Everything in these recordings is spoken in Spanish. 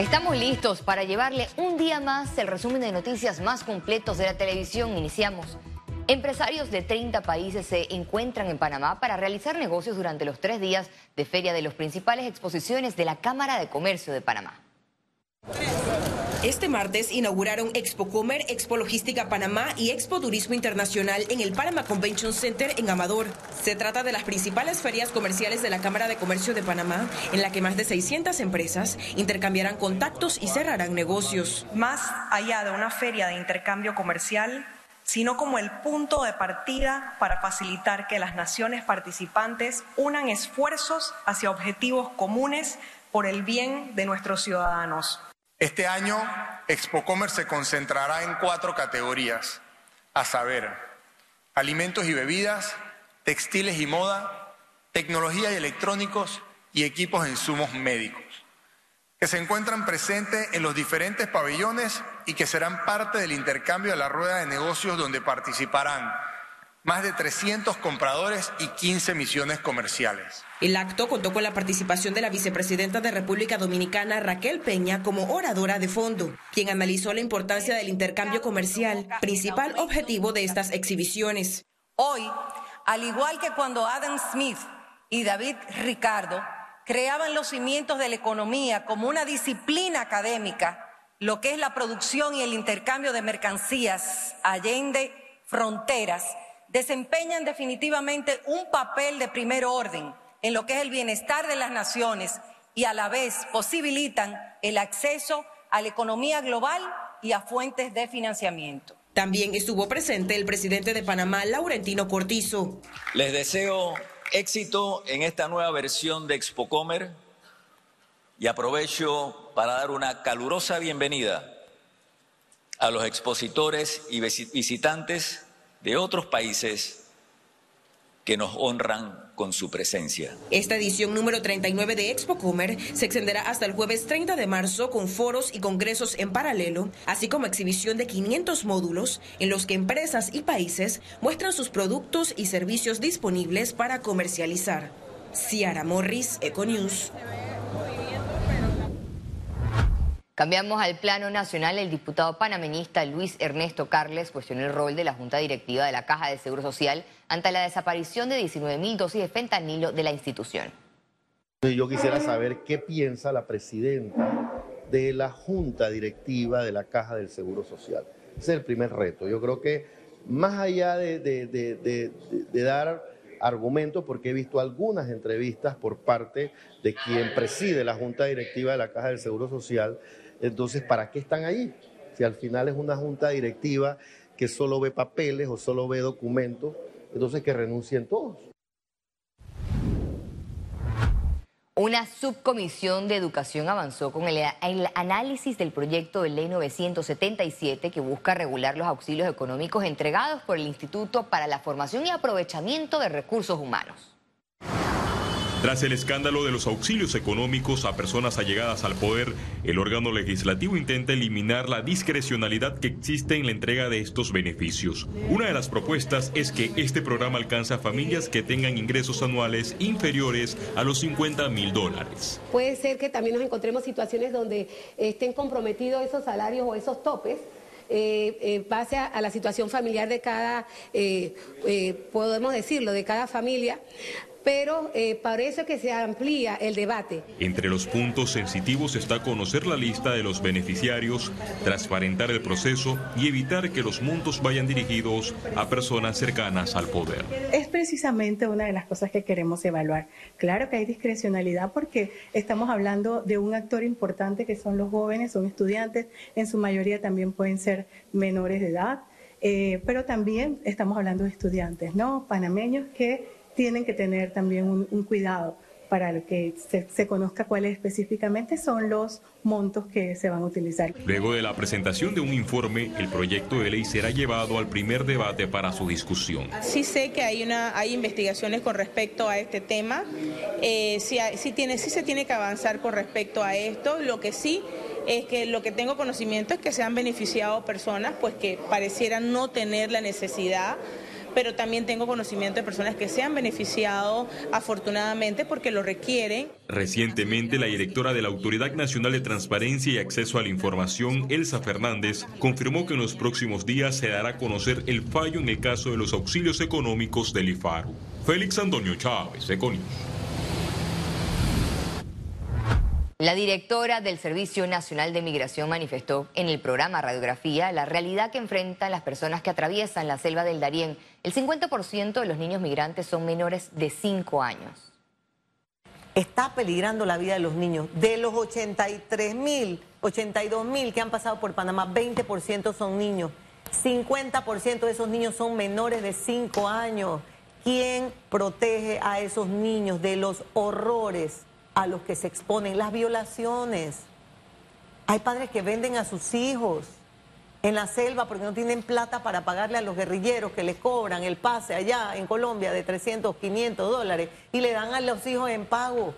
Estamos listos para llevarle un día más el resumen de noticias más completos de la televisión. Iniciamos. Empresarios de 30 países se encuentran en Panamá para realizar negocios durante los tres días de feria de las principales exposiciones de la Cámara de Comercio de Panamá. Este martes inauguraron Expo Comer, Expo Logística Panamá y Expo Turismo Internacional en el Panama Convention Center en Amador. Se trata de las principales ferias comerciales de la Cámara de Comercio de Panamá, en la que más de 600 empresas intercambiarán contactos y cerrarán negocios. Más allá de una feria de intercambio comercial, sino como el punto de partida para facilitar que las naciones participantes unan esfuerzos hacia objetivos comunes por el bien de nuestros ciudadanos. Este año, ExpoComer se concentrará en cuatro categorías, a saber, alimentos y bebidas, textiles y moda, tecnología y electrónicos y equipos e insumos médicos, que se encuentran presentes en los diferentes pabellones y que serán parte del intercambio de la rueda de negocios donde participarán más de 300 compradores y 15 misiones comerciales. El acto contó con la participación de la vicepresidenta de República Dominicana, Raquel Peña, como oradora de fondo, quien analizó la importancia del intercambio comercial, principal objetivo de estas exhibiciones. Hoy, al igual que cuando Adam Smith y David Ricardo creaban los cimientos de la economía como una disciplina académica, lo que es la producción y el intercambio de mercancías allende fronteras, desempeñan definitivamente un papel de primer orden en lo que es el bienestar de las naciones y a la vez posibilitan el acceso a la economía global y a fuentes de financiamiento. También estuvo presente el presidente de Panamá, Laurentino Cortizo. Les deseo éxito en esta nueva versión de ExpoComer y aprovecho para dar una calurosa bienvenida a los expositores y visitantes de otros países que nos honran con su presencia. Esta edición número 39 de Expo Comer se extenderá hasta el jueves 30 de marzo con foros y congresos en paralelo, así como exhibición de 500 módulos en los que empresas y países muestran sus productos y servicios disponibles para comercializar. Ciara Morris, Econews. Cambiamos al plano nacional. El diputado panameñista Luis Ernesto Carles cuestionó el rol de la Junta Directiva de la Caja de Seguro Social ante la desaparición de 19 mil dosis de fentanilo de la institución. Yo quisiera saber qué piensa la presidenta de la Junta Directiva de la Caja del Seguro Social. Ese es el primer reto. Yo creo que más allá de dar argumentos, porque he visto algunas entrevistas por parte de quien preside la Junta Directiva de la Caja del Seguro Social, entonces, ¿para qué están ahí? Si al final es una junta directiva que solo ve papeles o solo ve documentos, entonces que renuncien todos. Una subcomisión de educación avanzó con el, análisis del proyecto de ley 977 que busca regular los auxilios económicos entregados por el Instituto para la Formación y Aprovechamiento de Recursos Humanos. Tras el escándalo de los auxilios económicos a personas allegadas al poder, el órgano legislativo intenta eliminar la discrecionalidad que existe en la entrega de estos beneficios. Una de las propuestas es que este programa alcance a familias que tengan ingresos anuales inferiores a los 50 mil dólares. Puede ser que también nos encontremos situaciones donde estén comprometidos esos salarios o esos topes. Eh, eh, base a, la situación familiar de cada, eh, podemos decirlo, de cada familia, pero eh, parece que se amplía el debate. Entre los puntos sensitivos está conocer la lista de los beneficiarios, transparentar el proceso y evitar que los montos vayan dirigidos a personas cercanas al poder. Es precisamente una de las cosas que queremos evaluar. Claro que hay discrecionalidad porque estamos hablando de un actor importante que son los jóvenes, son estudiantes, en su mayoría también pueden ser menores de edad, eh, pero también estamos hablando de estudiantes, ¿no? Panameños que tienen que tener también un, cuidado para que se, conozca cuáles específicamente son los montos que se van a utilizar. Luego de la presentación de un informe, el proyecto de ley será llevado al primer debate para su discusión. Sí sé que hay, una, hay investigaciones con respecto a este tema, eh, sí, tiene, sí se tiene que avanzar con respecto a esto, lo que sí es que lo que tengo conocimiento es que se han beneficiado personas pues que parecieran no tener la necesidad pero también tengo conocimiento de personas que se han beneficiado afortunadamente porque lo requieren. Recientemente, la directora de la Autoridad Nacional de Transparencia y Acceso a la Información, Elsa Fernández, confirmó que en los próximos días se dará a conocer el fallo en el caso de los auxilios económicos del IFARU. Félix Antonio Chávez, Econius. La directora del Servicio Nacional de Migración manifestó en el programa Radiografía la realidad que enfrentan las personas que atraviesan la selva del Darién. El 50% de los niños migrantes son menores de 5 años. Está peligrando la vida de los niños. De los 83 mil, 82 mil que han pasado por Panamá, 20% son niños. 50% de esos niños son menores de 5 años. ¿Quién protege a esos niños de los horrores? a los que se exponen, las violaciones. Hay padres que venden a sus hijos en la selva porque no tienen plata para pagarle a los guerrilleros que les cobran el pase allá en Colombia de 300, 500 dólares y le dan a los hijos en pago.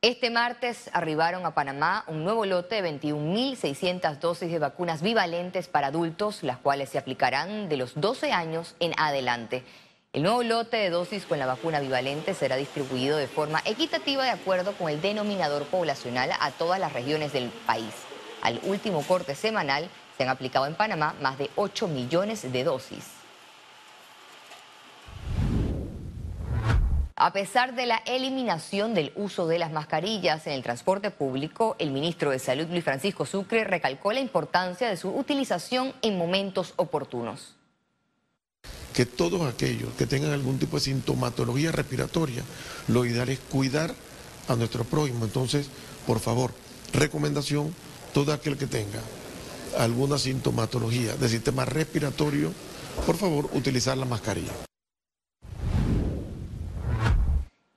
Este martes arribaron a Panamá un nuevo lote de 21.600 dosis de vacunas bivalentes para adultos, las cuales se aplicarán de los 12 años en adelante. El nuevo lote de dosis con la vacuna bivalente será distribuido de forma equitativa de acuerdo con el denominador poblacional a todas las regiones del país. Al último corte semanal se han aplicado en Panamá más de 8 millones de dosis. A pesar de la eliminación del uso de las mascarillas en el transporte público, el ministro de Salud Luis Francisco Sucre recalcó la importancia de su utilización en momentos oportunos que todos aquellos que tengan algún tipo de sintomatología respiratoria, lo ideal es cuidar a nuestro prójimo. Entonces, por favor, recomendación, todo aquel que tenga alguna sintomatología del sistema respiratorio, por favor, utilizar la mascarilla.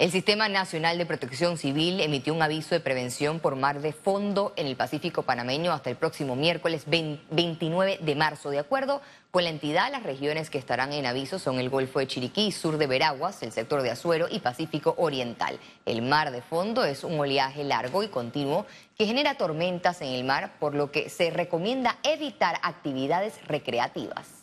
El Sistema Nacional de Protección Civil emitió un aviso de prevención por mar de fondo en el Pacífico panameño hasta el próximo miércoles 29 de marzo. De acuerdo con la entidad, las regiones que estarán en aviso son el Golfo de Chiriquí, sur de Veraguas, el sector de Azuero y Pacífico Oriental. El mar de fondo es un oleaje largo y continuo que genera tormentas en el mar, por lo que se recomienda evitar actividades recreativas.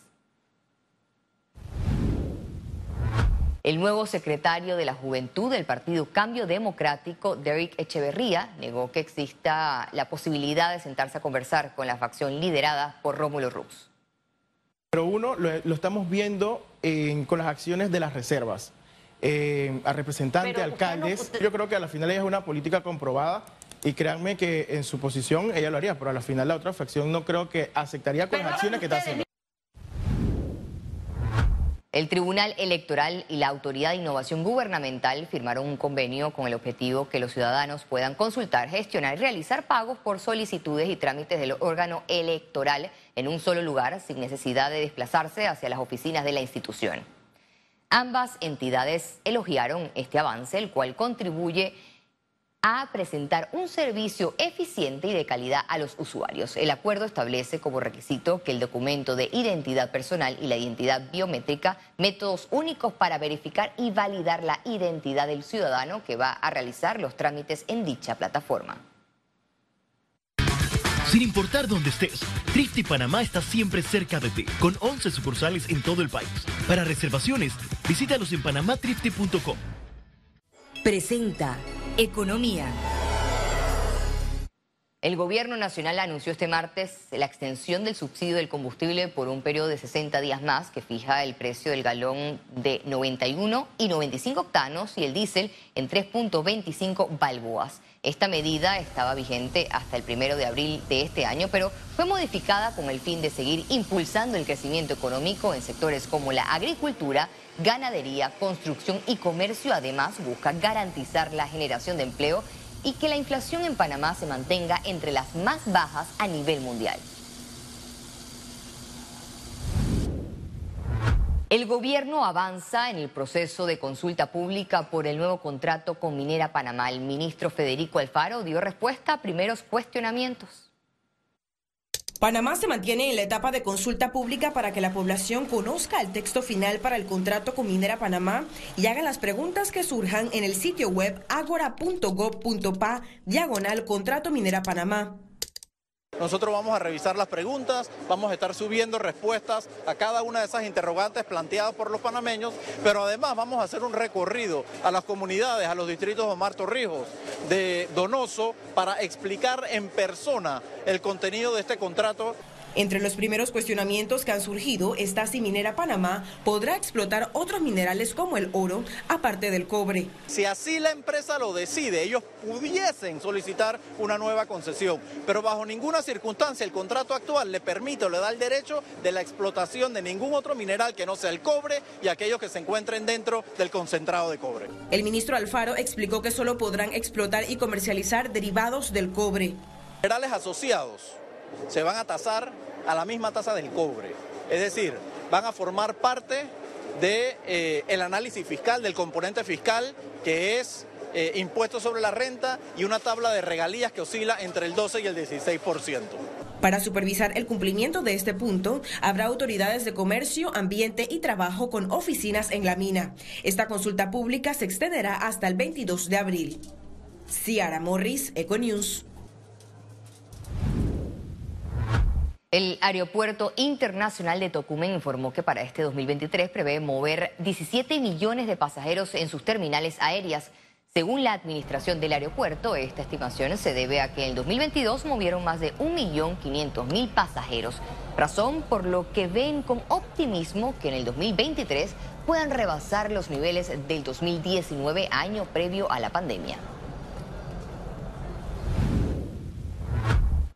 El nuevo secretario de la Juventud del Partido Cambio Democrático, Derek Echeverría, negó que exista la posibilidad de sentarse a conversar con la facción liderada por Rómulo Rux. Pero uno lo, estamos viendo con las acciones de las reservas. Eh, a representantes, alcaldes, yo creo que a la final ella es una política comprobada y créanme que en su posición ella lo haría, pero a la final la otra facción no creo que aceptaría con las acciones que está haciendo. El Tribunal Electoral y la Autoridad de Innovación Gubernamental firmaron un convenio con el objetivo que los ciudadanos puedan consultar, gestionar y realizar pagos por solicitudes y trámites del órgano electoral en un solo lugar sin necesidad de desplazarse hacia las oficinas de la institución. Ambas entidades elogiaron este avance, el cual contribuye a presentar un servicio eficiente y de calidad a los usuarios. El acuerdo establece como requisito que el documento de identidad personal y la identidad biométrica, métodos únicos para verificar y validar la identidad del ciudadano que va a realizar los trámites en dicha plataforma. Sin importar dónde estés, Trifte Panamá está siempre cerca de ti, con 11 sucursales en todo el país. Para reservaciones, visítalos en panamatrifte.com. Presenta Economía. El gobierno nacional anunció este martes la extensión del subsidio del combustible por un periodo de 60 días más, que fija el precio del galón de 91 y 95 octanos y el diésel en 3.25 balboas. Esta medida estaba vigente hasta el primero de abril de este año, pero fue modificada con el fin de seguir impulsando el crecimiento económico en sectores como la agricultura, ganadería, construcción y comercio. Además, busca garantizar la generación de empleo y que la inflación en Panamá se mantenga entre las más bajas a nivel mundial. El gobierno avanza en el proceso de consulta pública por el nuevo contrato con Minera Panamá. El ministro Federico Alfaro dio respuesta a primeros cuestionamientos. Panamá se mantiene en la etapa de consulta pública para que la población conozca el texto final para el contrato con Minera Panamá y haga las preguntas que surjan en el sitio web agora.gov.pa diagonal contrato Minera Panamá. Nosotros vamos a revisar las preguntas, vamos a estar subiendo respuestas a cada una de esas interrogantes planteadas por los panameños, pero además vamos a hacer un recorrido a las comunidades, a los distritos de Omar Torrijos, de Donoso, para explicar en persona el contenido de este contrato entre los primeros cuestionamientos que han surgido está si Minera Panamá podrá explotar otros minerales como el oro, aparte del cobre. Si así la empresa lo decide, ellos pudiesen solicitar una nueva concesión, pero bajo ninguna circunstancia el contrato actual le permite o le da el derecho de la explotación de ningún otro mineral que no sea el cobre y aquellos que se encuentren dentro del concentrado de cobre. El ministro Alfaro explicó que solo podrán explotar y comercializar derivados del cobre. Minerales asociados se van a tasar a la misma tasa del cobre. Es decir, van a formar parte del de, eh, análisis fiscal, del componente fiscal, que es eh, impuesto sobre la renta y una tabla de regalías que oscila entre el 12 y el 16%. Para supervisar el cumplimiento de este punto, habrá autoridades de comercio, ambiente y trabajo con oficinas en la mina. Esta consulta pública se extenderá hasta el 22 de abril. Ciara Morris, Econews. El Aeropuerto Internacional de Tocumen informó que para este 2023 prevé mover 17 millones de pasajeros en sus terminales aéreas. Según la administración del aeropuerto, esta estimación se debe a que en el 2022 movieron más de 1.500.000 pasajeros, razón por lo que ven con optimismo que en el 2023 puedan rebasar los niveles del 2019, año previo a la pandemia.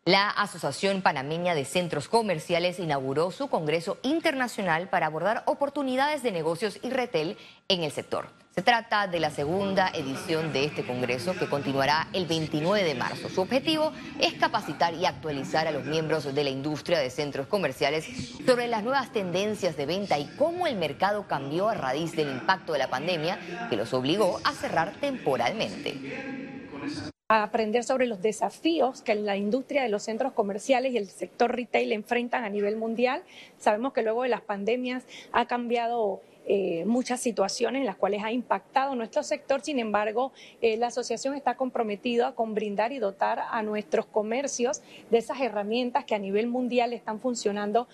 La Asociación Panameña de Centros Comerciales inauguró su Congreso Internacional para abordar oportunidades de negocios y retail en el sector. Se trata de la segunda edición de este Congreso que continuará el 29 de marzo. Su objetivo es capacitar y actualizar a los miembros de la industria de centros comerciales sobre las nuevas tendencias de venta y cómo el mercado cambió a raíz del impacto de la pandemia que los obligó a cerrar temporalmente a aprender sobre los desafíos que la industria de los centros comerciales y el sector retail enfrentan a nivel mundial. Sabemos que luego de las pandemias ha cambiado eh, muchas situaciones en las cuales ha impactado nuestro sector. Sin embargo, eh, la asociación está comprometida con brindar y dotar a nuestros comercios de esas herramientas que a nivel mundial están funcionando